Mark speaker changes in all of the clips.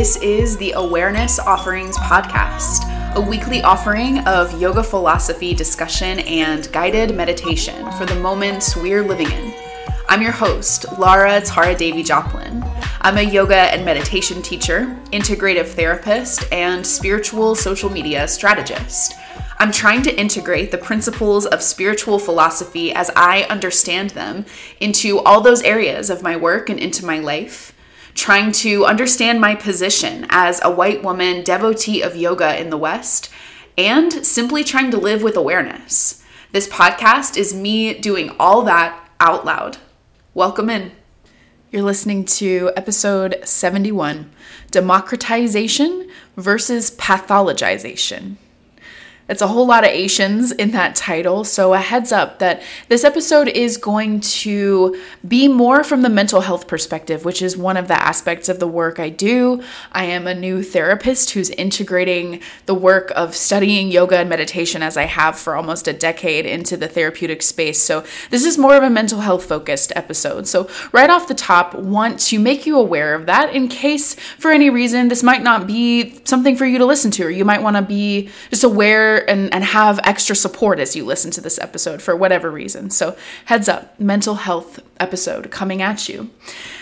Speaker 1: This is the Awareness Offerings Podcast, a weekly offering of yoga philosophy discussion and guided meditation for the moments we're living in. I'm your host, Lara Tara Devi Joplin. I'm a yoga and meditation teacher, integrative therapist, and spiritual social media strategist. I'm trying to integrate the principles of spiritual philosophy as I understand them into all those areas of my work and into my life trying to understand my position as a white woman devotee of yoga in the West, and simply trying to live with awareness. This podcast is me doing all that out loud. Welcome in. You're listening to episode 71 Democratization versus Pathologization. It's a whole lot of Asians in that title, so a heads up that this episode is going to be more from the mental health perspective, which is one of the aspects of the work I do. I am a new therapist who's integrating the work of studying yoga and meditation as I have for almost a decade into the therapeutic space. So, this is more of a mental health focused episode. So, right off the top, want to make you aware of that in case for any reason this might not be something for you to listen to, or you might want to be just aware and, and have extra support as you listen to this episode for whatever reason. So, heads up, mental health episode coming at you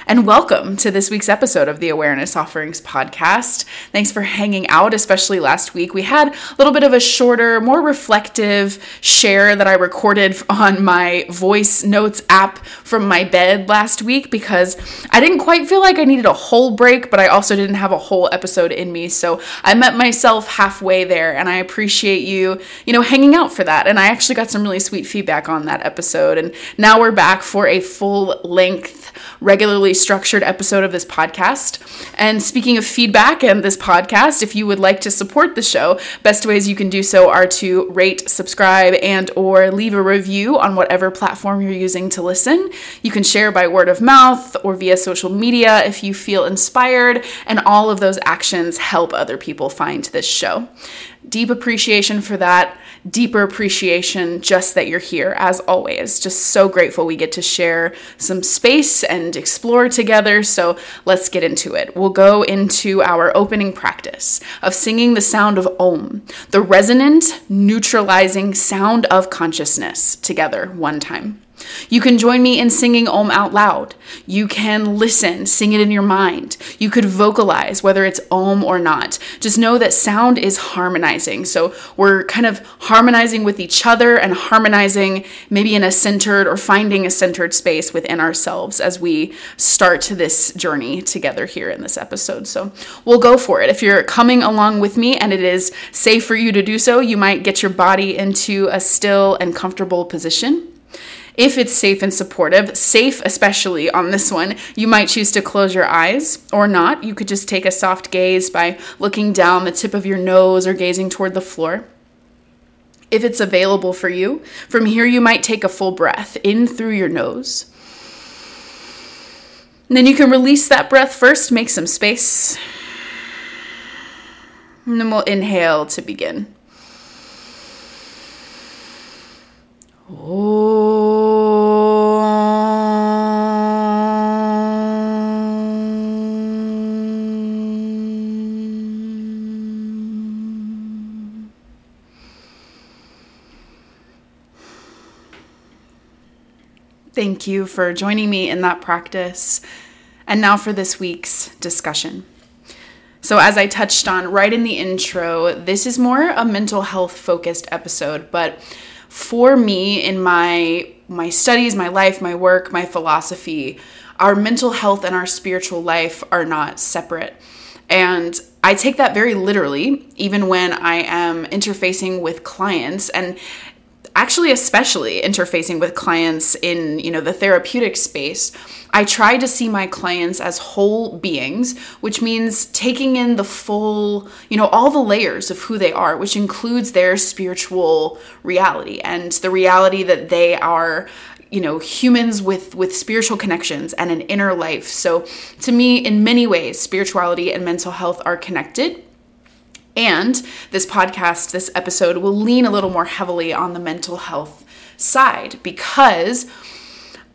Speaker 1: and welcome to this week's episode of the Awareness Offerings podcast. Thanks for hanging out, especially last week. We had a little bit of a shorter, more reflective share that I recorded on my voice notes app from my bed last week because I didn't quite feel like I needed a whole break, but I also didn't have a whole episode in me. So I met myself halfway there, and I appreciate you, you know, hanging out for that. And I actually got some really sweet feedback on that episode. And now we're back for a full length, regularly structured episode of this podcast. And speaking of feedback and this podcast, if you would like to support the show, best ways you can do so are to rate, subscribe, and or leave a review on whatever platform you're using to listen. You can share by word of mouth or via social media if you feel inspired, and all of those actions help other people find this show. Deep appreciation for that deeper appreciation just that you're here, as always. Just so grateful we get to share some space and explore together. So let's get into it. We'll go into our opening practice of singing the sound of Om, the resonant, neutralizing sound of consciousness, together one time. You can join me in singing Om out loud. You can listen, sing it in your mind. You could vocalize, whether it's Om or not. Just know that sound is harmonizing. So we're kind of harmonizing with each other and harmonizing maybe in a centered or finding a centered space within ourselves as we start this journey together here in this episode. So we'll go for it. If you're coming along with me and it is safe for you to do so, you might get your body into a still and comfortable position if it's safe and supportive, safe especially on this one, you might choose to close your eyes or not. You could just take a soft gaze by looking down the tip of your nose or gazing toward the floor. If it's available for you, from here you might take a full breath in through your nose. And then you can release that breath first, make some space. And then we'll inhale to begin. Thank you for joining me in that practice. And now for this week's discussion. So, as I touched on right in the intro, this is more a mental health focused episode, but for me in my my studies, my life, my work, my philosophy, our mental health and our spiritual life are not separate. And I take that very literally, even when I am interfacing with clients. And actually especially interfacing with clients in you know the therapeutic space i try to see my clients as whole beings which means taking in the full you know all the layers of who they are which includes their spiritual reality and the reality that they are you know humans with with spiritual connections and an inner life. So to me in many ways spirituality and mental health are connected and this podcast, this episode, will lean a little more heavily on the mental health side because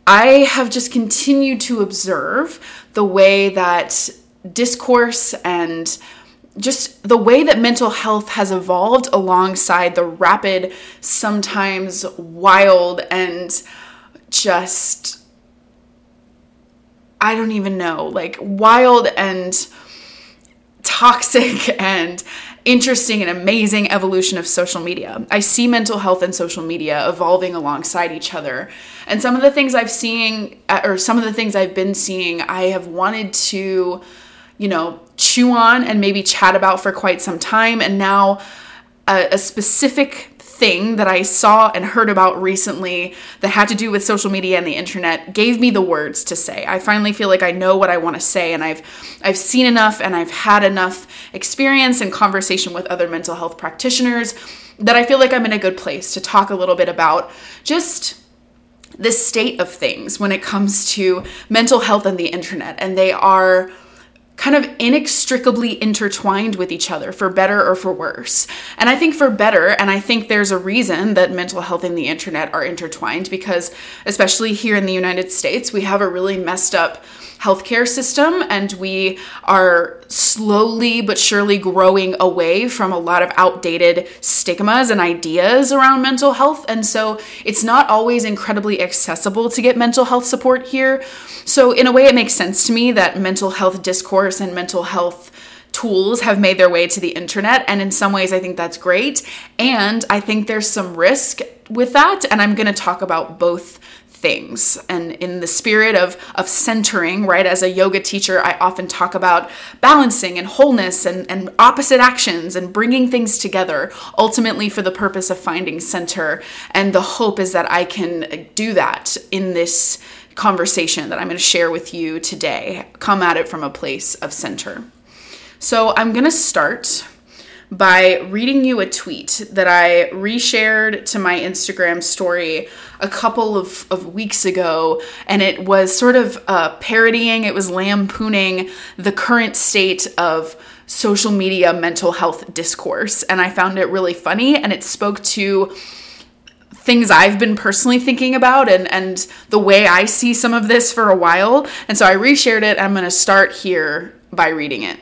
Speaker 1: I have just continued to observe the way that discourse and just the way that mental health has evolved alongside the rapid, sometimes wild, and just, I don't even know, like wild and toxic and interesting and amazing evolution of social media. I see mental health and social media evolving alongside each other. And some of the things I've seen, uh, or some of the things I've been seeing, I have wanted to you know, chew on and maybe chat about for quite some time. And now a, a specific thing that I saw and heard about recently that had to do with social media and the internet gave me the words to say. I finally feel like I know what I want to say and I've I've seen enough and I've had enough experience and conversation with other mental health practitioners that I feel like I'm in a good place to talk a little bit about just the state of things when it comes to mental health and the internet and they are kind of inextricably intertwined with each other for better or for worse. And I think for better, and I think there's a reason that mental health and the internet are intertwined because, especially here in the United States, we have a really messed up healthcare system and we are slowly but surely growing away from a lot of outdated stigmas and ideas around mental health. And so it's not always incredibly accessible to get mental health support here. So, in a way, it makes sense to me that mental health discourse and mental health tools have made their way to the internet. And in some ways, I think that's great. And I think there's some risk with that. And I'm going to talk about both things. And in the spirit of, of centering, right, as a yoga teacher, I often talk about balancing and wholeness and, and opposite actions and bringing things together, ultimately for the purpose of finding center. And the hope is that I can do that in this conversation that I'm going to share with you today. Come at it from a place of center. So I'm going to start by reading you a tweet that I reshared to my Instagram story a couple of, of weeks ago. And it was sort of uh, parodying, it was lampooning the current state of social media mental health discourse. And I found it really funny and it spoke to things I've been personally thinking about and, and the way I see some of this for a while. And so I reshared it. I'm going to start here by reading it.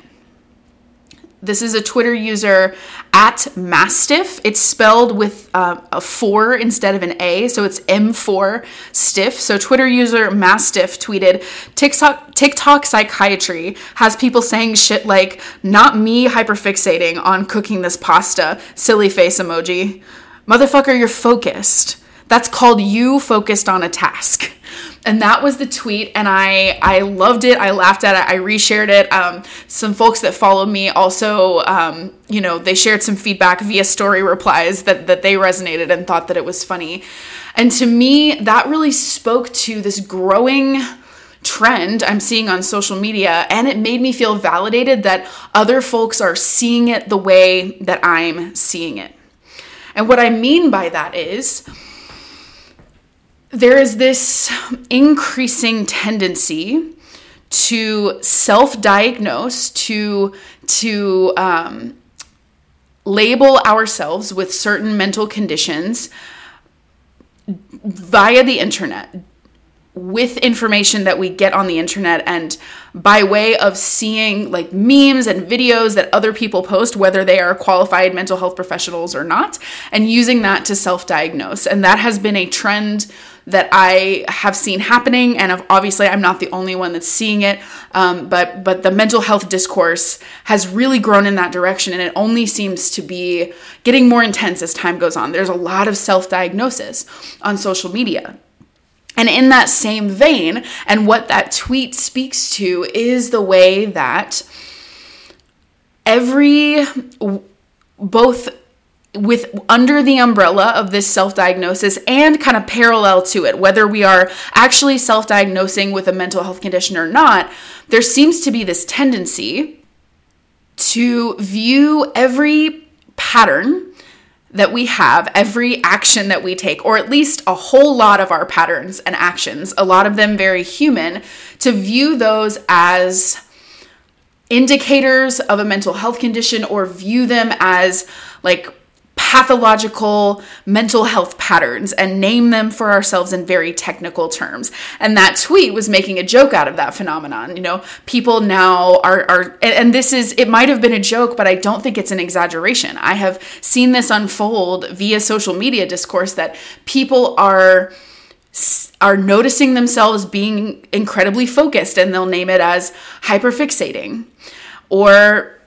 Speaker 1: This is a Twitter user at Mastiff. It's spelled with uh, a four instead of an A, so it's M4 stiff. So Twitter user Mastiff tweeted TikTok, TikTok psychiatry has people saying shit like, not me hyperfixating on cooking this pasta, silly face emoji. Motherfucker, you're focused. That's called you focused on a task. And that was the tweet and i i loved it. I laughed at it. I reshared it. Um, some folks that follow me also um, you know they shared some feedback via story replies that that they resonated and thought that it was funny. And to me that really spoke to this growing trend I'm seeing on social media, and it made me feel validated that other folks are seeing it the way that I'm seeing it. And what I mean by that is, there is this increasing tendency to self-diagnose to to um, label ourselves with certain mental conditions via the internet with information that we get on the internet and by way of seeing like memes and videos that other people post, whether they are qualified mental health professionals or not, and using that to self diagnose. And that has been a trend that I have seen happening, and obviously I'm not the only one that's seeing it. Um, but but the mental health discourse has really grown in that direction, and it only seems to be getting more intense as time goes on. There's a lot of self diagnosis on social media. And in that same vein, and what that tweet speaks to is the way that every both with under the umbrella of this self-diagnosis and kind of parallel to it whether we are actually self-diagnosing with a mental health condition or not there seems to be this tendency to view every pattern that we have, every action that we take, or at least a whole lot of our patterns and actions, a lot of them very human, to view those as indicators of a mental health condition or view them as like pathological mental health patterns and name them for ourselves in very technical terms. And that tweet was making a joke out of that phenomenon. You know, people now are, are and this is, it might have been a joke, but I don't think it's an exaggeration. I have seen this unfold via social media discourse that people are are noticing themselves being incredibly focused and they'll name it as hyperfixating or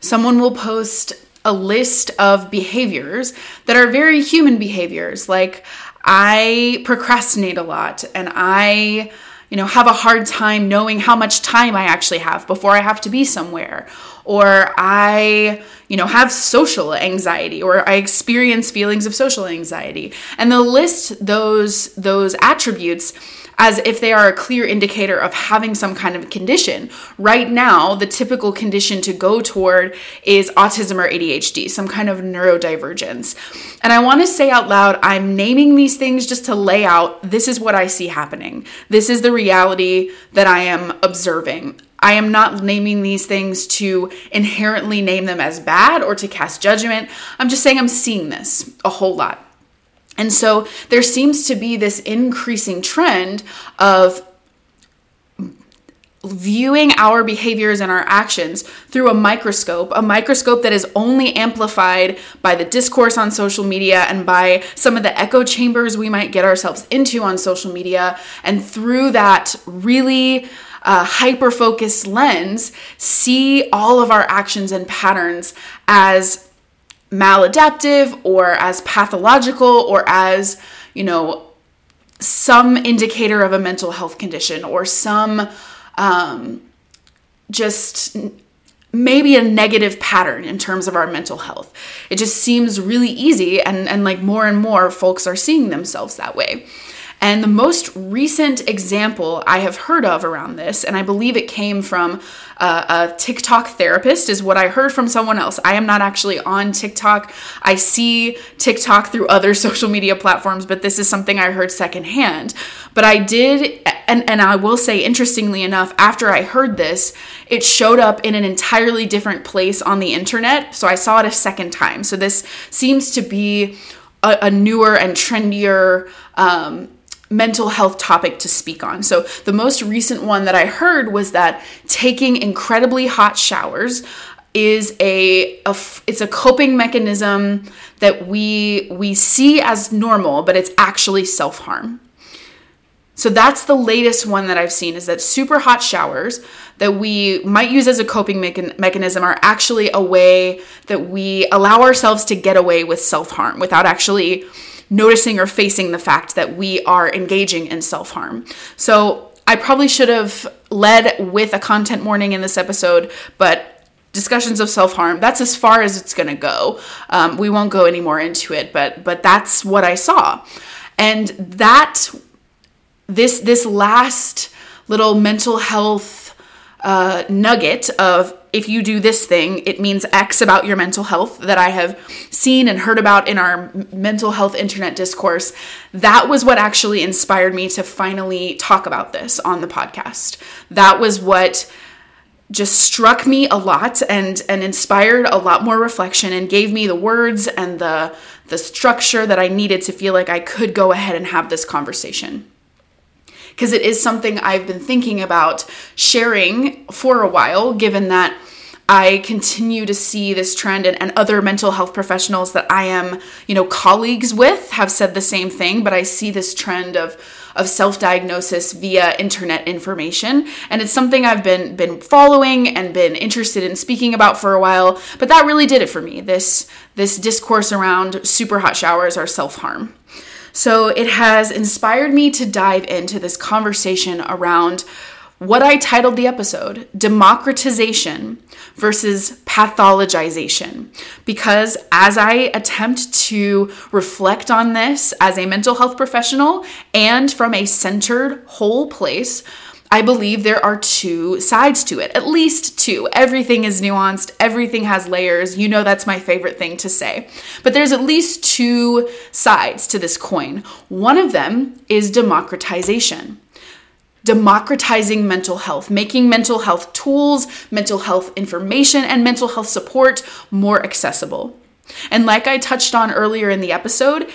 Speaker 1: someone will post a list of behaviors that are very human behaviors. Like i procrastinate a lot and i you know have a hard time knowing how much time i actually have before i have to be somewhere. Or i you know have social anxiety or i experience feelings of social anxiety. And they'll list those those attributes as if they are a clear indicator of having some kind of condition. Right now, the typical condition to go toward is autism or ADHD, some kind of neurodivergence. And I want to say out loud, I'm naming these things just to lay out this is what I see happening. This is the reality that I am observing. I am not naming these things to inherently name them as bad or to cast judgment. I'm just saying I'm seeing this a whole lot. And so there seems to be this increasing trend of viewing our behaviors and our actions through a microscope, a microscope that is only amplified by the discourse on social media and by some of the echo chambers we might get ourselves into on social media. And through that really uh, hyper focused lens, see all of our actions and patterns as maladaptive or as pathological or as, you know, some indicator of a mental health condition or some um, just maybe a negative pattern in terms of our mental health. It just seems really easy, and, and like more and more folks are seeing themselves that way. And the most recent example I have heard of around this, and I believe it came from a, TikTok therapist, is what I heard from someone else. I am not actually on TikTok. I see TikTok through other social media platforms, but this is something I heard secondhand. But I did, and, and I will say, interestingly enough, after I heard this, it showed up in an entirely different place on the internet. So I saw it a second time. So this seems to be a, a newer and trendier. Um, mental health topic to speak on. So the most recent one that I heard was that taking incredibly hot showers is a, a, it's a coping mechanism that we we see as normal but it's actually self-harm. So that's the latest one that I've seen is that super hot showers that we might use as a coping mechanism are actually a way that we allow ourselves to get away with self-harm without actually noticing or facing the fact that we are engaging in self harm. So I probably should have led with a content warning in this episode, but discussions of self-harm that's as far as it's going to go um, we won't go any more into it but but that's what i saw and that this this last little mental health uh, nugget of if you do this thing, it means X about your mental health that I have seen and heard about in our mental health internet discourse. That was what actually inspired me to finally talk about this on the podcast. That was what just struck me a lot and and inspired a lot more reflection and gave me the words and the the structure that I needed to feel like I could go ahead and have this conversation because it is something I've been thinking about sharing for a while, given that I continue to see this trend and, and, other mental health professionals that I am, you know, colleagues with have said the same thing, but I see this trend of of self-diagnosis via internet information. And it's something I've been been following and been interested in speaking about for a while but that really did it for me. This this discourse around super hot showers are self-harm so it has inspired me to dive into this conversation around what I titled the episode Democratization versus Pathologization. Because as I attempt to reflect on this as a mental health professional and from a centered whole place, I believe there are two sides to it, at least two. Everything is nuanced, everything has layers. You know, that's my favorite thing to say. But there's at least two sides to this coin. One of them is democratization. Democratizing mental health, making mental health tools, mental health information, and mental health support more accessible. And like I touched on earlier in the episode,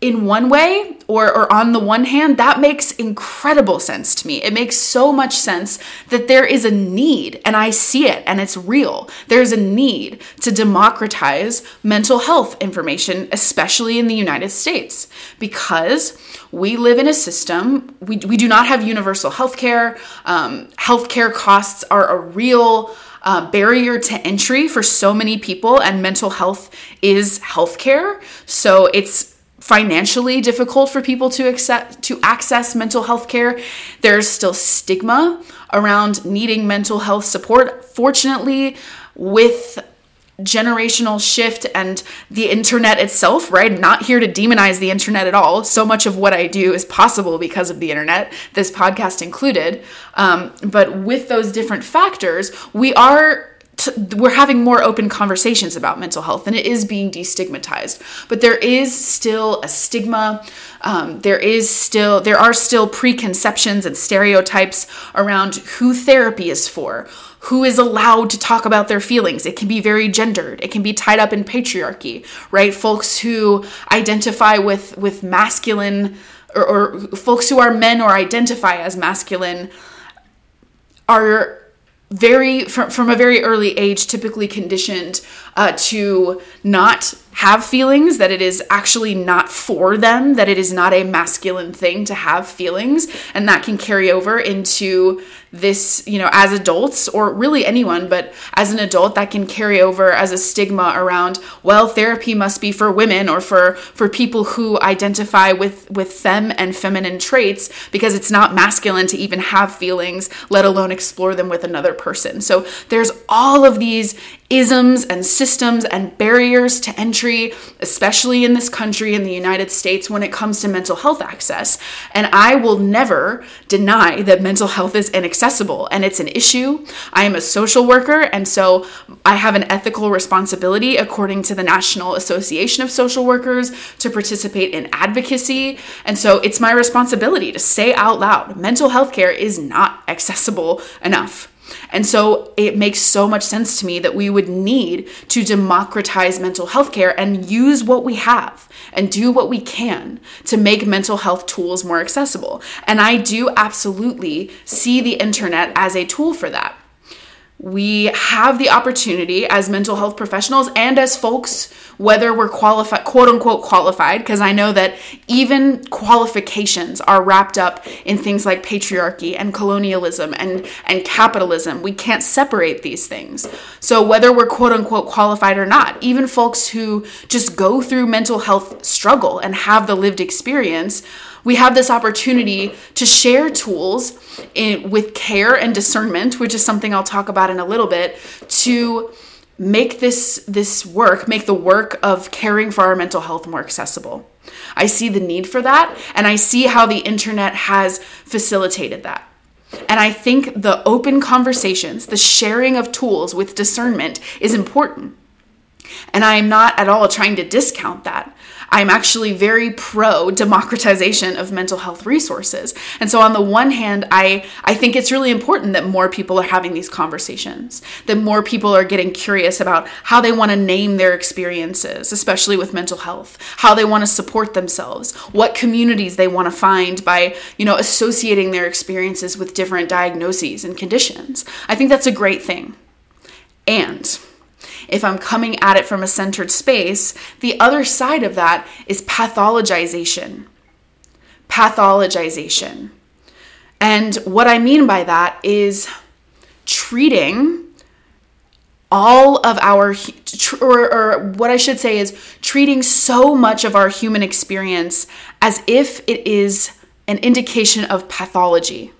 Speaker 1: in one way or, or on the one hand, that makes incredible sense to me. It makes so much sense that there is a need, and I see it, and it's real. There's a need to democratize mental health information, especially in the United States, because we live in a system, we, we do not have universal health care. Um, healthcare costs are a real uh, barrier to entry for so many people, and mental health is healthcare. So it's financially difficult for people to accept to access mental health care. There's still stigma around needing mental health support. Fortunately, with generational shift and the internet itself, right? Not here to demonize the internet at all. So much of what I do is possible because of the internet, this podcast included. Um, but with those different factors, we are we're having more open conversations about mental health and it is being destigmatized. But there is still a stigma um, there is still there are still preconceptions and stereotypes around who therapy is for who is allowed to talk about their feelings. It can be very gendered. It can be tied up in patriarchy right? Folks who identify with with masculine or, or folks who are men or identify as masculine are very from, from a very early age typically conditioned uh, to not have feelings, that it is actually not for them, that it is not a masculine thing to have feelings. And that can carry over into this, you know, as adults or really anyone, but as an adult, that can carry over as a stigma around, well, therapy must be for women or for, for people who identify with, with fem and feminine traits because it's not masculine to even have feelings, let alone explore them with another person. So there's all of these isms and systems and barriers to entry, especially in this country, in the United States, when it comes to mental health access. And I will never deny that mental health is inaccessible and it's an issue. I am a social worker, and so I have an ethical responsibility, according to the National Association of Social Workers, to participate in advocacy. And so it's my responsibility to say out loud mental health care is not accessible enough. And so it makes so much sense to me that we would need to democratize mental health care and use what we have and do what we can to make mental health tools more accessible. And I do absolutely see the internet as a tool for that we have the opportunity as mental health professionals and as folks, whether we're qualified, quote unquote qualified, because I know that even qualifications are wrapped up in things like patriarchy and colonialism and, and capitalism. We can't separate these things. So, whether we're quote unquote qualified or not, even folks who just go through mental health struggle and have the lived experience, we have this opportunity to share tools in, with care and discernment, which is something I'll talk about in a little bit, to make this this work, make the work of caring for our mental health more accessible. I see the need for that and I see how the internet has facilitated that. And I think the open conversations, the sharing of tools with discernment is important. And I am not at all trying to discount that. I'm actually very pro democratization of mental health resources. And so on the one hand, I I think it's really important that more people are having these conversations, that more people are getting curious about how they want to name their experiences, especially with mental health, how they want to support themselves, what communities they want to find by, you know, associating their experiences with different diagnoses and conditions. I think that's a great thing. And if I'm coming at it from a centered space, the other side of that is pathologization. Pathologization. And what I mean by that is treating all of our, or, or, what I should say is treating so much of our human experience as if it is an indication of pathology.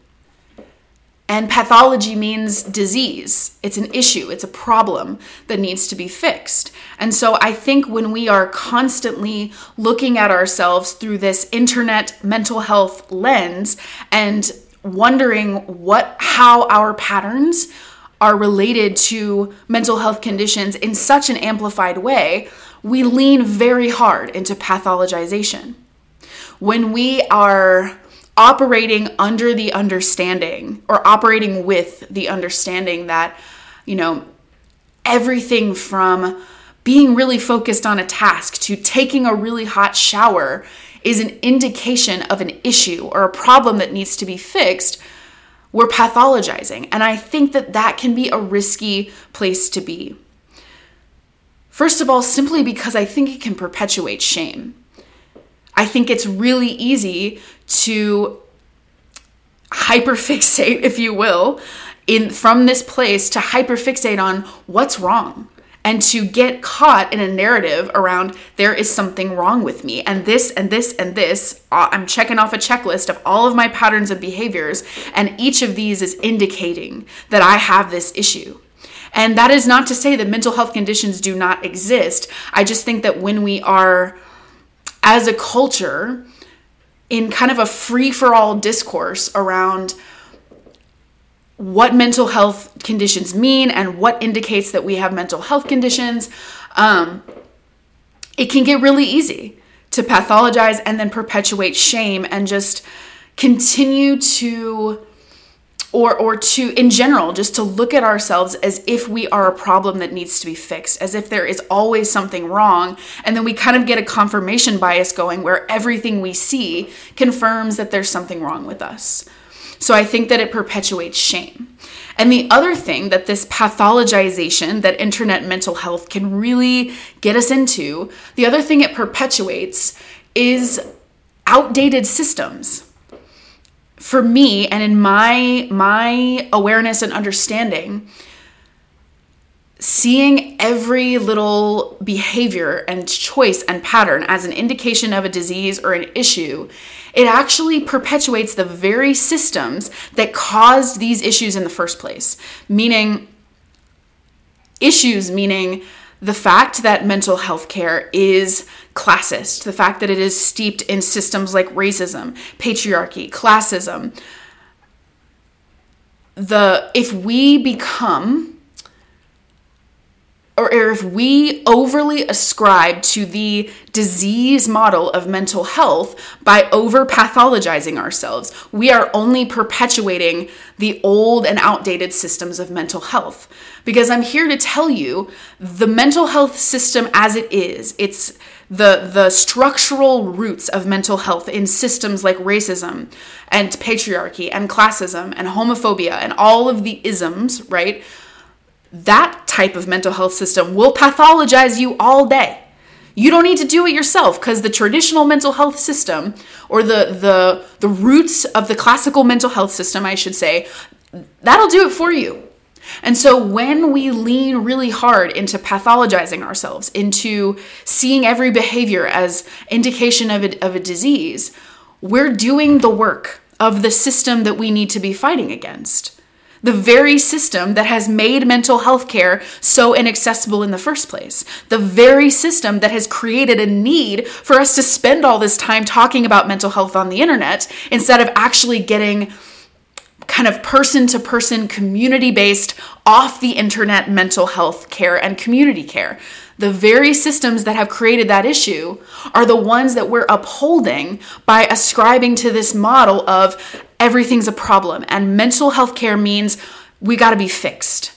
Speaker 1: And pathology means disease. It's an issue, it's a problem that needs to be fixed. And so I think when we are constantly looking at ourselves through this internet mental health lens and wondering what how our patterns are related to mental health conditions in such an amplified way, we lean very hard into pathologization. When we are operating under the understanding or operating with the understanding that, you know, everything from being really focused on a task to taking a really hot shower is an indication of an issue or a problem that needs to be fixed, we're pathologizing. And I think that that can be a risky place to be. First of all, simply because I think it can perpetuate shame. I think it's really easy to hyperfixate, if you will, in from this place to hyperfixate on what's wrong and to get caught in a narrative around there is something wrong with me. And this and this and this uh, i'm checking off a checklist of all of my patterns of behaviors and each of these is indicating that i have this issue. And that is not to say that mental health conditions do not exist. I just think that when we are as a culture in kind of a free for all discourse around what mental health conditions mean and what indicates that we have mental health conditions, um, it can get really easy to pathologize and then perpetuate shame and just continue to or or to in general just to look at ourselves as if we are a problem that needs to be fixed as if there is always something wrong and then we kind of get a confirmation bias going where everything we see confirms that there's something wrong with us so I think that it perpetuates shame. And the other thing that this pathologization that internet mental health can really get us into, the other thing it perpetuates is outdated systems. For me and in my my awareness and understanding, seeing every little behavior and choice and pattern as an indication of a disease or an issue it actually perpetuates the very systems that caused these issues in the first place. Meaning, issues meaning the fact that mental health care is classist, the fact that it is steeped in systems like racism, patriarchy, classism. The if we become or if we overly ascribe to the disease model of mental health by over pathologizing ourselves, we are only perpetuating the old and outdated systems of mental health. Because I'm here to tell you the mental health system as it is, it's the, the structural roots of mental health in systems like racism and patriarchy and classism and homophobia and all of the isms, right? That type of mental health system will pathologize you all day. You don't need to do it yourself because the traditional mental health system or the the the roots of the classical mental health system, I should say, that'll do it for you. And so when we lean really hard into pathologizing ourselves, into seeing every behavior as indication of a, of a disease, we're doing the work of the system that we need to be fighting against the very system that has made mental health care so inaccessible in the first place, the very system that has created a need for us to spend all this time talking about mental health on the internet instead of actually getting kind of person to person, community based, off the internet mental health care and community care. The very systems that have created that issue are the ones that we're upholding by ascribing to this model of everything's a problem. And mental health care means we got to be fixed,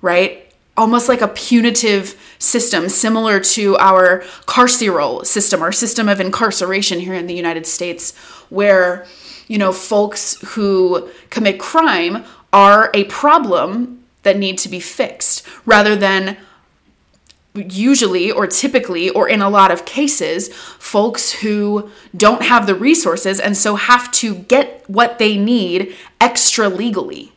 Speaker 1: right? Almost like a punitive system, similar to our carceral system, our system of incarceration here in the United States, where, you know, folks who commit crime are a problem that need to be fixed rather than usually or typically or in a lot of cases folks who don't have the resources and so have to get what they need extra legally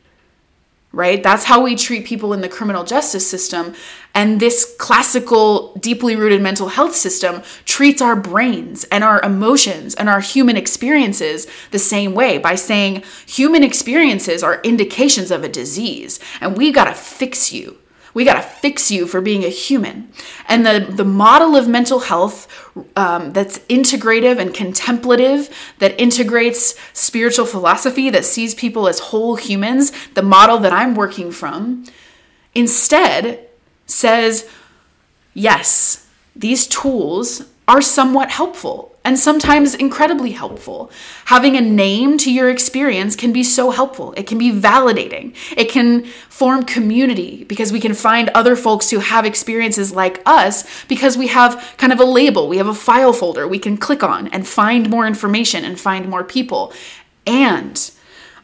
Speaker 1: right? That's how we treat people in the criminal justice system. And this classical deeply rooted mental health system treats our brains and our emotions and our human experiences the same way by saying human experiences are indications of a disease and we got to fix you we got to fix you for being a human. And the, the model of mental health um, that's integrative and contemplative, that integrates spiritual philosophy, that sees people as whole humans, the model that I'm working from, instead says, yes, these tools are somewhat helpful and sometimes incredibly helpful. Having a name to your experience can be so helpful. It can be validating. It can form community because we can find other folks who have experiences like us because we have kind of a label, we have a file folder we can click on and find more information and find more people. And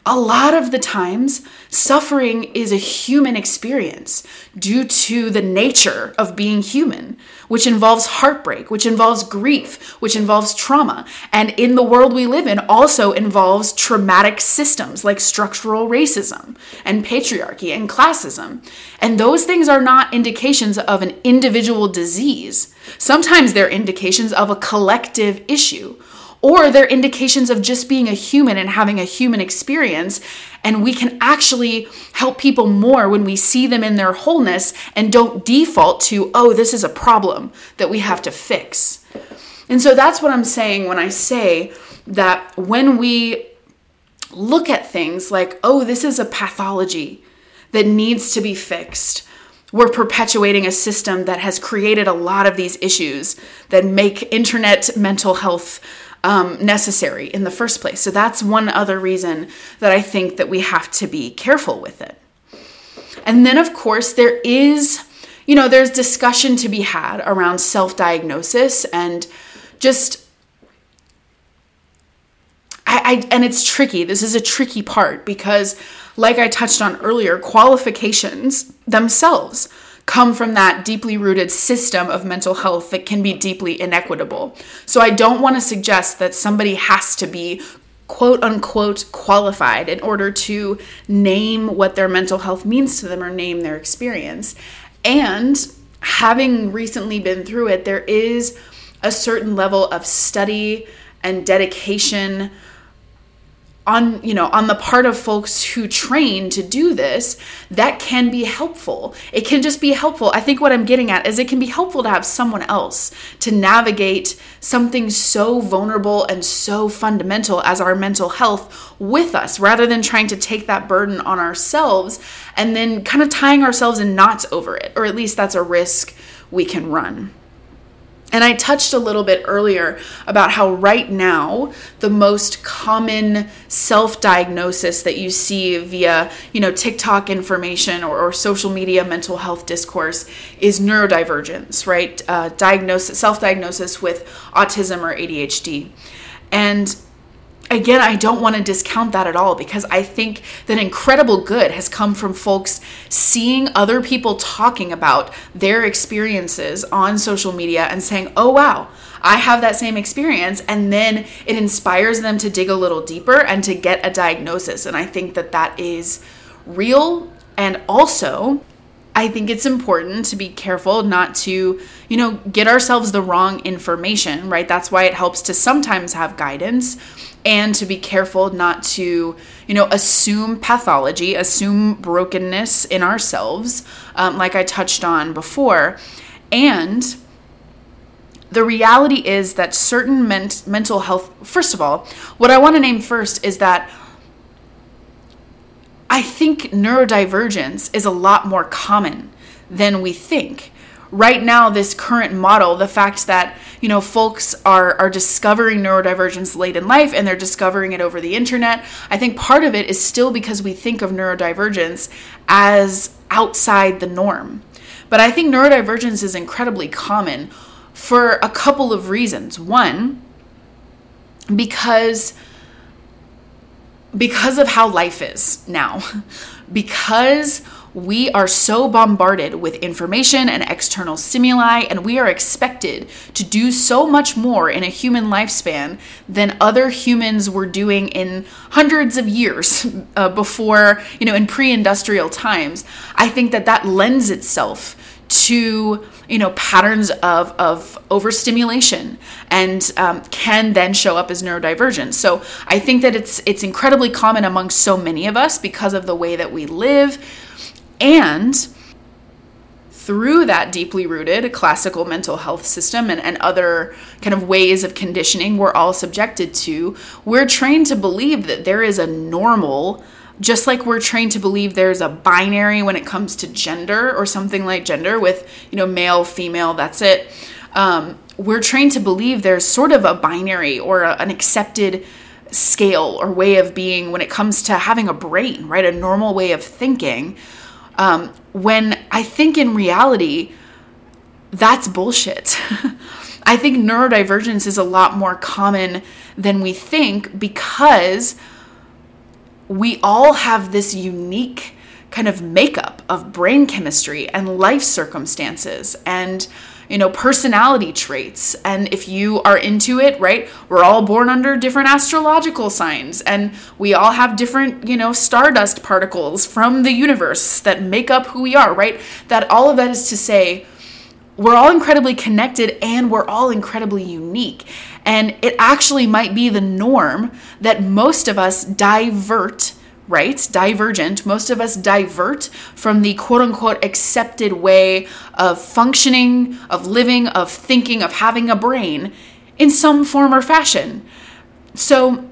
Speaker 1: a lot of the times, suffering is a human experience due to the nature of being human, which involves heartbreak, which involves grief, which involves trauma. And in the world we live in, also involves traumatic systems like structural racism and patriarchy and classism. And those things are not indications of an individual disease. Sometimes they're indications of a collective issue or they're indications of just being a human and having a human experience. And we can actually help people more when we see them in their wholeness and don't default to, oh, this is a problem that we have to fix. And so that's what I'm saying when I say that when we look at things like, oh, this is a pathology that needs to be fixed we're perpetuating a system that has created a lot of these issues that make internet mental health um, necessary in the first place. So that's one other reason that I think that we have to be careful with it. And then, of course, there is, you know, there's discussion to be had around self diagnosis and just. I, I, and it's tricky. This is a tricky part because, like I touched on earlier, qualifications themselves come from that deeply rooted system of mental health that can be deeply inequitable. So I don't want to suggest that somebody has to be quote unquote qualified in order to name what their mental health means to them or name their experience. And having recently been through it, there is a certain level of study and dedication on you know on the part of folks who train to do this that can be helpful. It can just be helpful. I think what i'm getting at is it can be helpful to have someone else to navigate something so vulnerable and so fundamental as our mental health with us rather than trying to take that burden on ourselves and then kind of tying ourselves in knots over it or at least that's a risk we can run and I touched a little bit earlier about how right now the most common self-diagnosis that you see via, you know, TikTok information or, or social media mental health discourse is neurodivergence, right? Uh, diagnosis, self-diagnosis with autism or ADHD. And again, I don't want to discount that at all because I think that incredible good has come from folks seeing other people talking about their experiences on social media and saying, oh, wow. I have that same experience, and then it inspires them to dig a little deeper and to get a diagnosis. And I think that that is real. And also, I think it's important to be careful not to, you know, get ourselves the wrong information, right? That's why it helps to sometimes have guidance and to be careful not to, you know, assume pathology, assume brokenness in ourselves, um, like I touched on before. And the reality is that certain ment- mental health, first of all, what I want to name first is that I think neurodivergence is a lot more common than we think right now this current model the fact that you know folks are are discovering neurodivergence late in life and they're discovering it over the internet i think part of it is still because we think of neurodivergence as outside the norm. But i think neurodivergence is incredibly common for a couple of reasons. One because because of how life is now. Because we are so bombarded with information and external stimuli, and we are expected to do so much more in a human lifespan than other humans were doing in hundreds of years uh, before, you know, in pre industrial times. I think that that lends itself to you know patterns of of overstimulation and um, can then show up as neurodivergence so i think that it's it's incredibly common among so many of us because of the way that we live and through that deeply rooted classical mental health system and, and other kind of ways of conditioning we're all subjected to, we're trained to believe that there is a normal, just like we're trained to believe there's a binary when it comes to gender or something like gender with, you know, male, female, that's it. um, we're trained to believe there's sort of a binary or a, an accepted scale or way of being when it comes to having a brain, right? A normal way of thinking. Um, when I think in reality, that's bullshit. I think neurodivergence is a lot more common than we think because we all have this unique kind of makeup of brain chemistry and life circumstances and you know personality traits. And if you are into it right we're all born under different astrological signs. And we all have different you know stardust particles from the universe that make up who we are right? That all of that is to say we're all incredibly connected and we're all incredibly unique. And it actually might be the norm that most of us divert, right? Divergent. Most of us divert from the quote unquote accepted way of functioning, of living, of thinking, of having a brain in some form or fashion. So,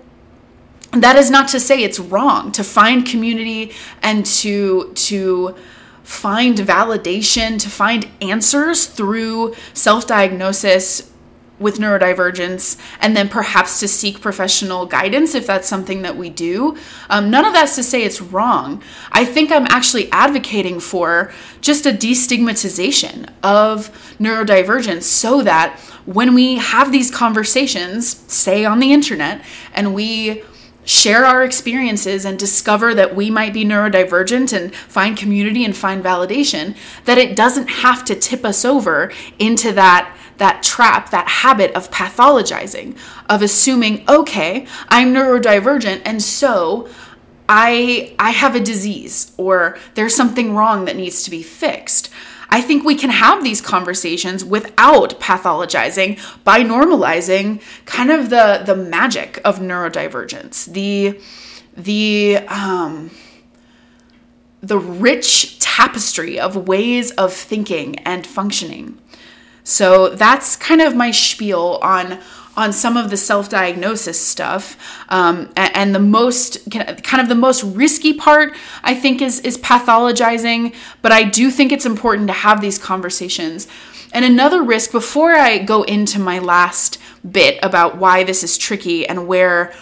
Speaker 1: that is not to say it's wrong to find community and to to find validation, to find answers through self diagnosis with neurodivergence, and then perhaps to seek professional guidance if that's something that we do. Um, none of that's to say it's wrong. I think I'm actually advocating for just a destigmatization of neurodivergence so that when we have these conversations, say on the internet, and we share our experiences and discover that we might be neurodivergent and find community and find validation that it doesn't have to tip us over into that that trap that habit of pathologizing of assuming okay i'm neurodivergent and so i i have a disease or there's something wrong that needs to be fixed I think we can have these conversations without pathologizing by normalizing kind of the the magic of neurodivergence, the the um, the rich tapestry of ways of thinking and functioning. So that's kind of my spiel on on some of the self-diagnosis stuff. Um, and, the most kind of the most risky part i think is is pathologizing. But i do think it's important to have these conversations. And another risk before i go into my last bit about why this is tricky and where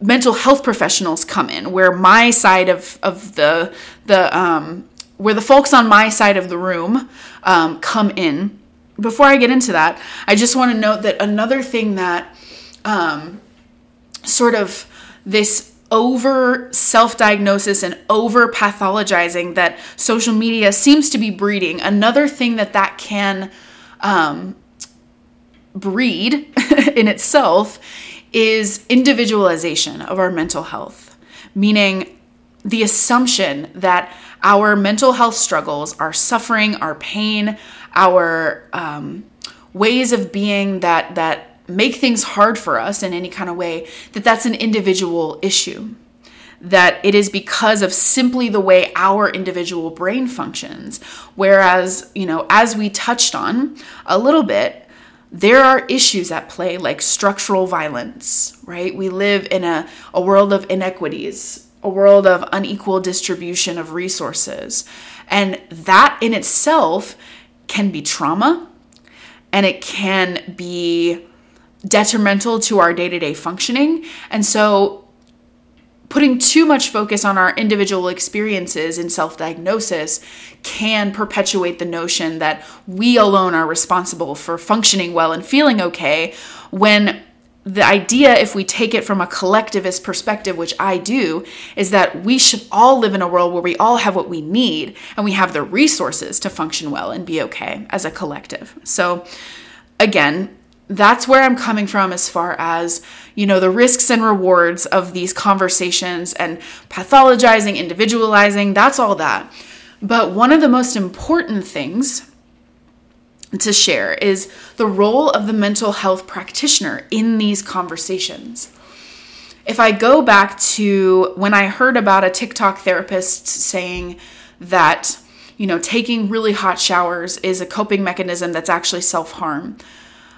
Speaker 1: mental health professionals come in where my side of of the the um, where the folks on my side of the room um, come in before I get into that, I just want to note that another thing that um, sort of this over self diagnosis and over pathologizing that social media seems to be breeding, another thing that that can um, breed in itself is individualization of our mental health, meaning the assumption that our mental health struggles, our suffering, our pain, our um, ways of being that that make things hard for us in any kind of way that that's an individual issue. That it is because of simply the way our individual brain functions. Whereas you know as we touched on a little bit there are issues at play like structural violence right? We live in a, a world of inequities a world of unequal distribution of resources. And that in itself can be trauma and it can be detrimental to our day to day functioning. And so, putting too much focus on our individual experiences in self diagnosis can perpetuate the notion that we alone are responsible for functioning well and feeling okay when the idea, if we take it from a collectivist perspective, which I do, is that we should all live in a world where we all have what we need and we have the resources to function well and be okay as a collective. So, again, that's where I'm coming from as far as, you know, the risks and rewards of these conversations and pathologizing, individualizing, that's all that. But one of the most important things to share is the role of the mental health practitioner in these conversations. If I go back to when I heard about a TikTok therapist saying that, you know, taking really hot showers is a coping mechanism that's actually self harm,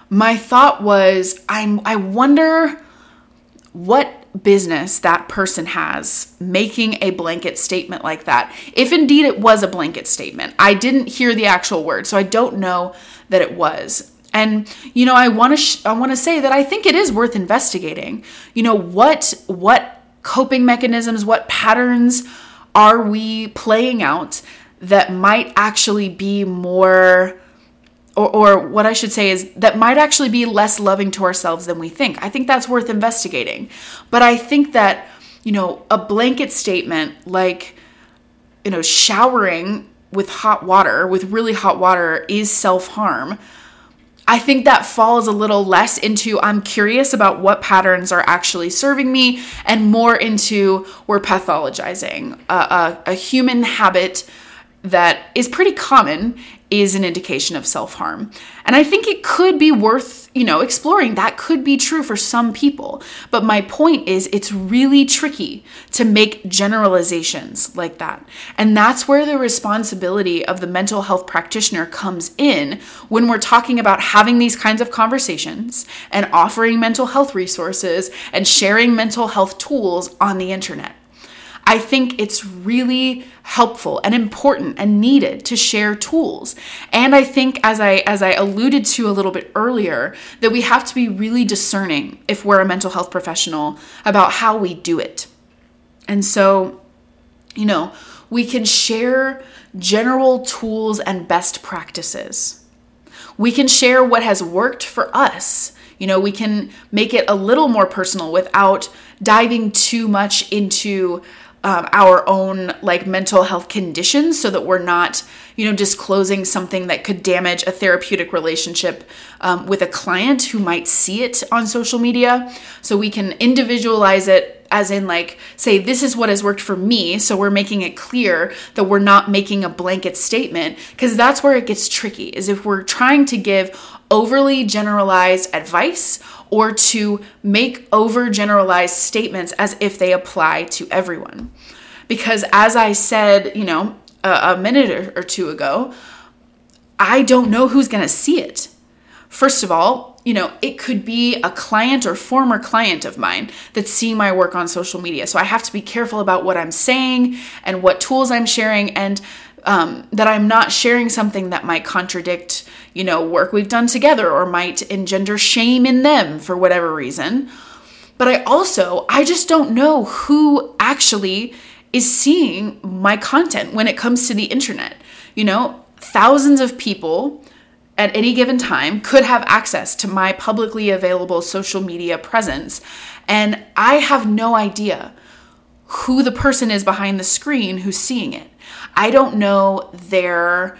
Speaker 1: my thought was, I'm, I wonder what business that person has making a blanket statement like that. If indeed it was a blanket statement, I didn't hear the actual word, so I don't know that it was. And you know, I want to sh- I want to say that I think it is worth investigating. You know, what what coping mechanisms, what patterns are we playing out that might actually be more or, or what I should say is that might actually be less loving to ourselves than we think. I think that's worth investigating. But I think that, you know, a blanket statement like, you know, showering with hot water, with really hot water, is self harm. I think that falls a little less into I'm curious about what patterns are actually serving me and more into we're pathologizing. a, a, a human habit that is pretty common is an indication of self harm. And I think it could be worth, you know, exploring. That could be true for some people. But my point is, it's really tricky to make generalizations like that. And that's where the responsibility of the mental health practitioner comes in when we're talking about having these kinds of conversations and offering mental health resources and sharing mental health tools on the internet. I think it's really helpful and important and needed to share tools. And I think as I as I alluded to a little bit earlier that we have to be really discerning if we're a mental health professional about how we do it. And so, you know, we can share general tools and best practices. We can share what has worked for us. You know, we can make it a little more personal without diving too much into um, our own like mental health conditions so that we're not you know disclosing something that could damage a therapeutic relationship um, with a client who might see it on social media. So we can individualize it as in like say this is what has worked for me so we're making it clear that we're not making a blanket statement because that's where it gets tricky is if we're trying to give overly generalized advice or to make overgeneralized statements as if they apply to everyone. Because as I said, you know, a, a minute or two ago, I don't know who's going to see it. First of all, you know, it could be a client or former client of mine that's seeing my work on social media. So I have to be careful about what I'm saying and what tools I'm sharing and um, that I'm not sharing something that might contradict, you know, work we've done together or might engender shame in them for whatever reason. But I also, I just don't know who actually is seeing my content when it comes to the internet. You know, thousands of people at any given time could have access to my publicly available social media presence. And I have no idea who the person is behind the screen who's seeing it. I don't know their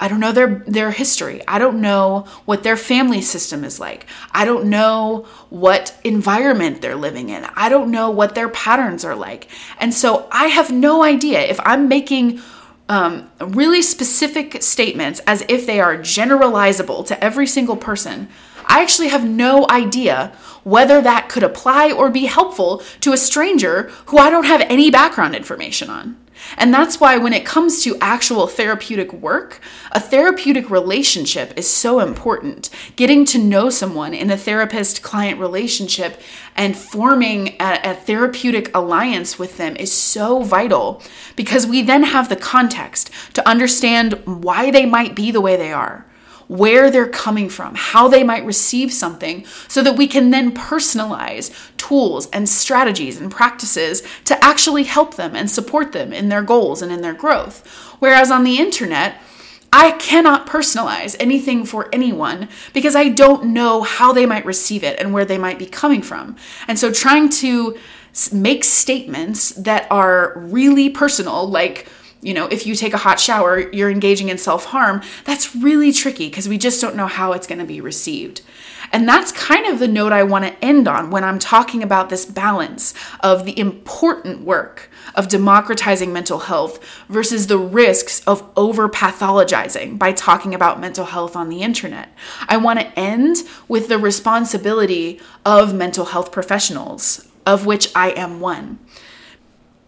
Speaker 1: I don't know their their history. I don't know what their family system is like. I don't know what environment they're living in. I don't know what their patterns are like. And so I have no idea if I'm making um, really specific statements as if they are generalizable to every single person. I actually have no idea whether that could apply or be helpful to a stranger who I don't have any background information on. And that's why, when it comes to actual therapeutic work, a therapeutic relationship is so important. Getting to know someone in a therapist client relationship and forming a, a, therapeutic alliance with them is so vital because we then have the context to understand why they might be the way they are where they're coming from, how they might receive something, so that we can then personalize tools and strategies and practices to actually help them and support them in their goals and in their growth. Whereas on the internet, I cannot personalize anything for anyone because I don't know how they might receive it and where they might be coming from. And so trying to make statements that are really personal, like, you know, if you take a hot shower, you're engaging in self harm, that's really tricky because we just don't know how it's going to be received. And that's kind of the note I want to end on when I'm talking about this balance of the important work of democratizing mental health versus the risks of over pathologizing by talking about mental health on the internet. I want to end with the responsibility of mental health professionals, of which I am one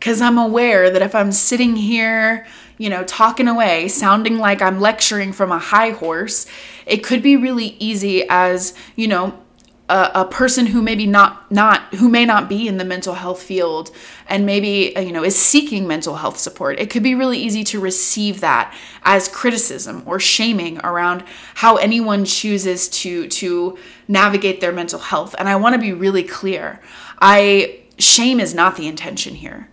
Speaker 1: because I'm aware that if I'm sitting here, you know, talking away, sounding like I'm lecturing from a high horse, it could be really easy as, you know, a, a, person who maybe not not who may not be in the mental health field and maybe uh, you know is seeking mental health support. It could be really easy to receive that as criticism or shaming around how anyone chooses to to navigate their mental health. And i want to be really clear i shame is not the intention here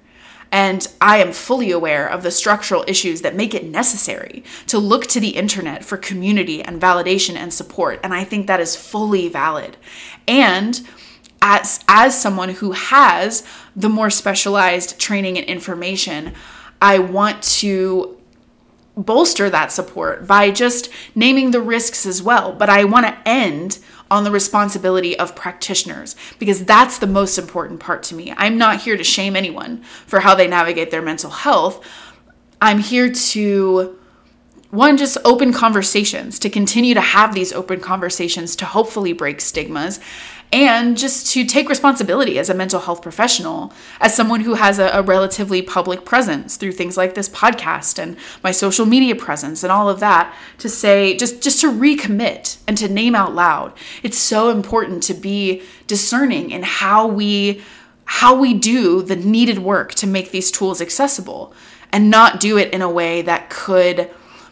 Speaker 1: and I am fully aware of the structural issues that make it necessary to look to the internet for community and validation and support. And I think that is fully valid. And as, as someone who has the more specialized training and information, I want to bolster that support by just naming the risks as well. But I want to end on the responsibility of practitioners because that's the most important part to me. I'm not here to shame anyone for how they navigate their mental health. I'm here to one just open conversations to continue to have these open conversations to hopefully break stigmas and just to take responsibility as a mental health professional, as someone who has a, a, relatively public presence through things like this podcast and my social media presence and all of that, to say just just to recommit and to name out loud. It's so important to be discerning in how we how we do the needed work to make these tools accessible and not do it in a way that could,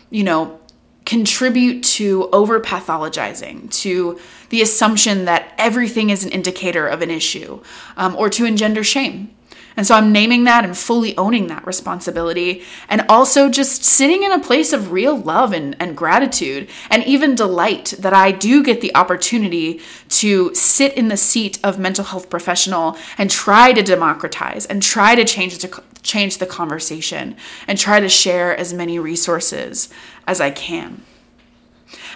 Speaker 1: you know, contribute to over pathologizing, to the assumption that everything is an indicator of an issue, um, or to engender shame. And so I'm naming that and fully owning that responsibility, and also just sitting in a place of real love and, and gratitude, and even delight that I do get the opportunity to sit in the seat of mental health professional and try to democratize and try to change the, change the conversation and try to share as many resources as I can.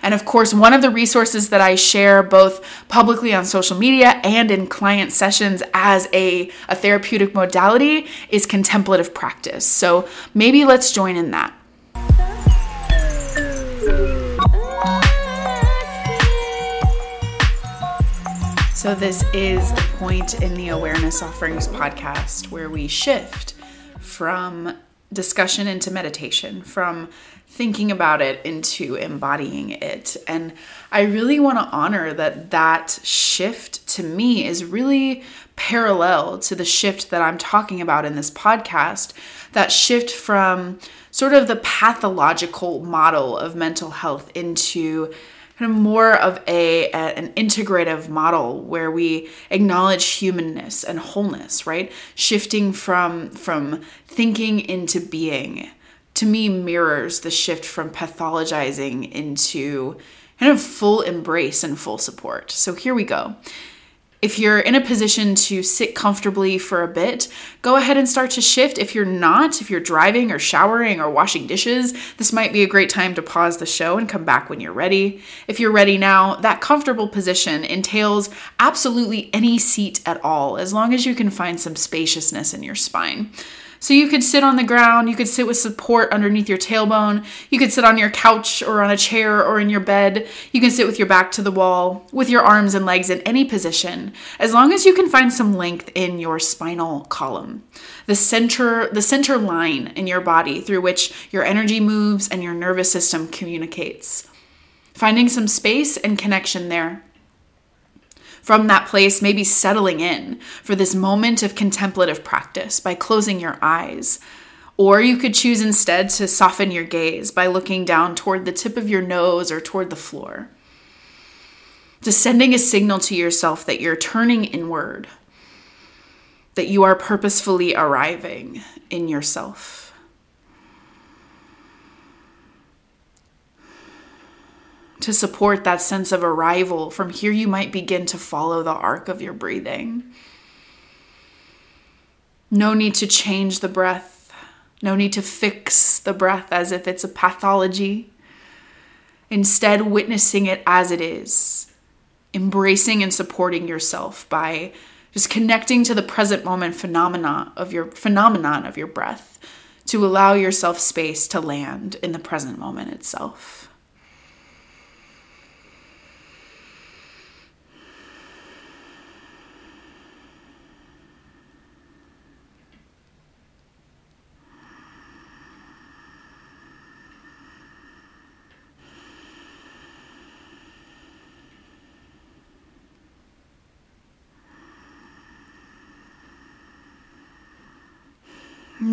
Speaker 1: And of course, one of the resources that I share both publicly on social media and in client sessions as a, a therapeutic modality is contemplative practice. So maybe let's join in that. So, this is the point in the Awareness Offerings podcast where we shift from discussion into meditation, from thinking about it into embodying it. And I really want to honor that that shift to me is really parallel to the shift that I'm talking about in this podcast. That shift from sort of the pathological model of mental health into kind of more of a, a, an integrative model where we acknowledge humanness and wholeness right shifting from from thinking into being to me mirrors the shift from pathologizing into kind of full embrace and full support. So here we go. If you're in a position to sit comfortably for a bit, go ahead and start to shift. If you're not, if you're driving or showering or washing dishes, this might be a great time to pause the show and come back when you're ready. If you're ready now, that comfortable position entails absolutely any seat at all, as long as you can find some spaciousness in your spine. So you could sit on the ground, you could sit with support underneath your tailbone, you could sit on your couch or on a chair or in your bed, you can sit with your back to the wall, with your arms and legs in any position, as long as you can find some length in your spinal column. The center the center line in your body through which your energy moves and your nervous system communicates. Finding some space and connection there from that place, maybe settling in for this moment of contemplative practice by closing your eyes. Or you could choose instead to soften your gaze by looking down toward the tip of your nose or toward the floor. Just sending a signal to yourself that you're turning inward, that you are purposefully arriving in yourself. To support that sense of arrival. From here, you might begin to follow the arc of your breathing. No need to change the breath, no need to fix the breath as if it's a pathology. Instead, witnessing it as it is, embracing and supporting yourself by just connecting to the present moment phenomena of your phenomenon of your breath to allow yourself space to land in the present moment itself.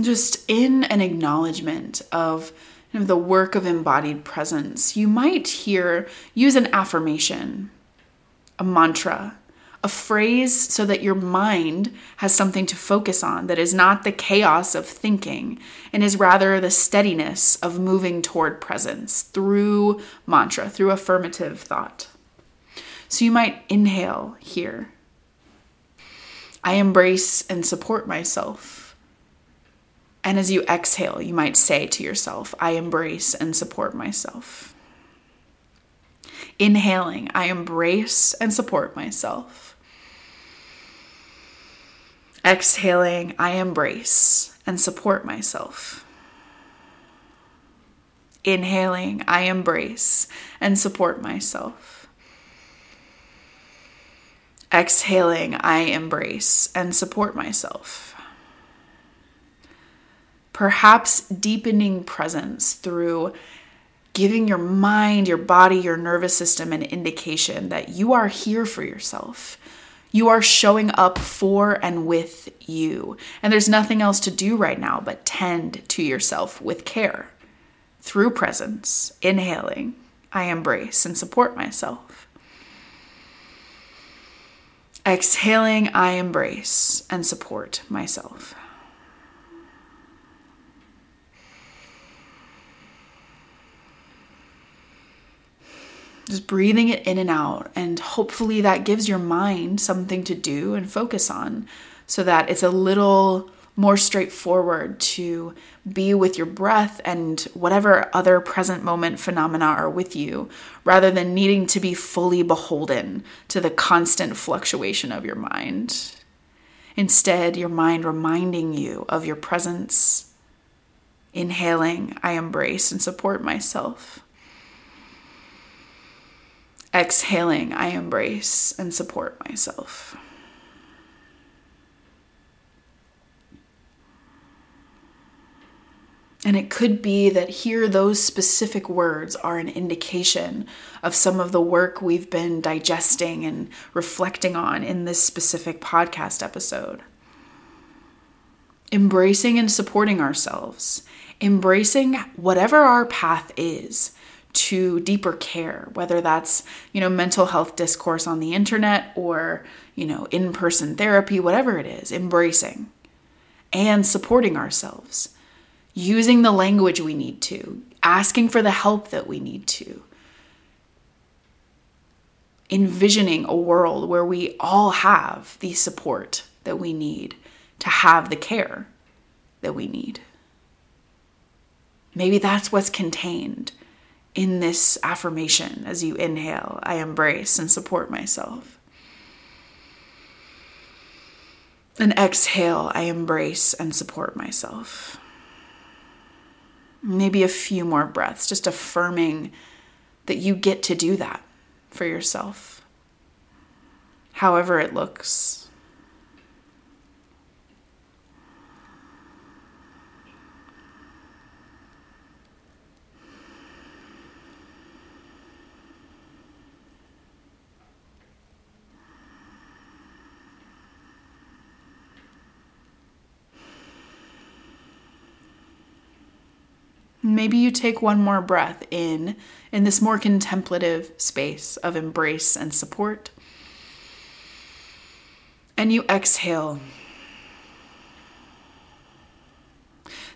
Speaker 1: Just in an acknowledgement of you know, the work of embodied presence, you might hear use an affirmation, a mantra, a phrase so that your mind has something to focus on that is not the chaos of thinking and is rather the steadiness of moving toward presence through mantra, through affirmative thought. So you might inhale here. I embrace and support myself. And as you exhale, you might say to yourself, I embrace and support myself. Inhaling, I embrace and support myself. Exhaling, I embrace and support myself. Inhaling, I embrace and support myself. Exhaling, I embrace and support myself. Perhaps deepening presence through giving your mind, your body, your nervous system an indication that you are here for yourself you are showing up for and with you. And there's nothing else to do right now but tend to yourself with care. Through presence, inhaling, I embrace and support myself. Exhaling, I embrace and support myself. Just breathing it in and out. And hopefully that gives your mind something to do and focus on so that it's a little more straightforward to be with your breath and whatever other present moment phenomena are with you, rather than needing to be fully beholden to the constant fluctuation of your mind. Instead, your mind reminding you of your presence, inhaling, I embrace and support myself. Exhaling, I embrace and support myself. And it could be that here, those specific words are an indication of some of the work we've been digesting and reflecting on in this specific podcast episode. Embracing and supporting ourselves, embracing whatever our path is, to deeper care, whether that's, you know, mental health discourse on the internet or, you know, in person therapy, whatever it is, embracing and supporting ourselves, using the language we need to, asking for the help that we need to, envisioning a world where we all have the support that we need to have the care that we need. Maybe that's what's contained in this affirmation as you inhale. I embrace and support myself. And exhale, I embrace and support myself. Maybe a few more breaths, just affirming that you get to do that for yourself, however it looks. Maybe you take one more breath in, in this more contemplative space of embrace and support. And you exhale.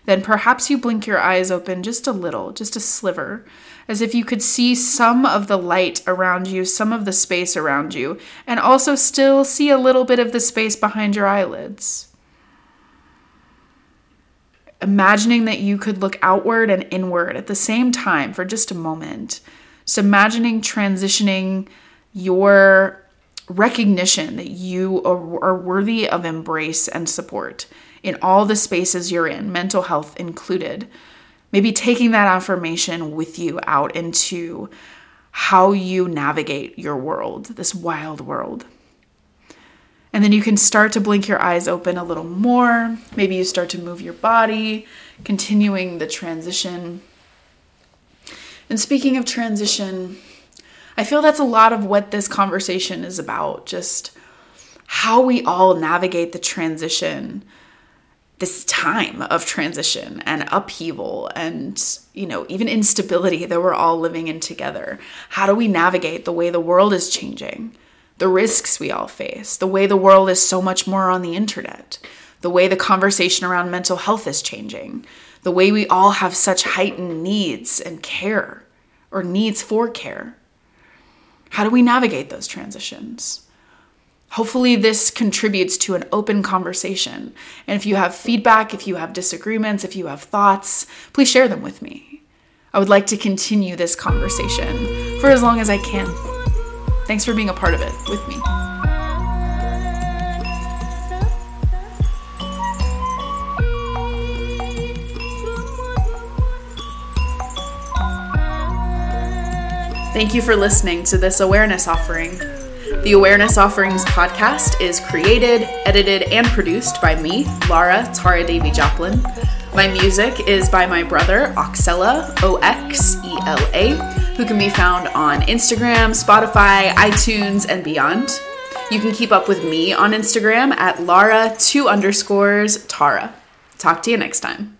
Speaker 1: Then perhaps you blink your eyes open just a little, just a sliver, as if you could see some of the light around you, some of the space around you, and also still see a little bit of the space behind your eyelids imagining that you could look outward and inward at the same time for just a moment. So, imagining transitioning your recognition that you are worthy of embrace and support in all the spaces you're in, mental health included. Maybe taking that affirmation with you out into how you navigate your world, this wild world. And then you can start to blink your eyes open a little more. Maybe you start to move your body, continuing the transition. And speaking of transition, I feel that's a lot of what this conversation is about just how we all navigate the transition this time of transition and upheaval and you know even instability that we're all living in together how do we navigate the way the world is changing the risks we all face the way the world is so much more on the internet the way the conversation around mental health is changing the way we all have such heightened needs and care or needs for care how do we navigate those transitions Hopefully, this contributes to an open conversation. And if you have feedback, if you have disagreements, if you have thoughts, please share them with me. I would like to continue this conversation for as long as I can. Thanks for being a part of it with me. Thank you for listening to this awareness offering. The Awareness Offerings podcast is created, edited, and produced by me, Lara Tara Davy Joplin. My music is by my brother, Oxela, O X E L A, who can be found on Instagram, Spotify, iTunes, and beyond. You can keep up with me on Instagram at Lara two underscores Tara. Talk to you next time.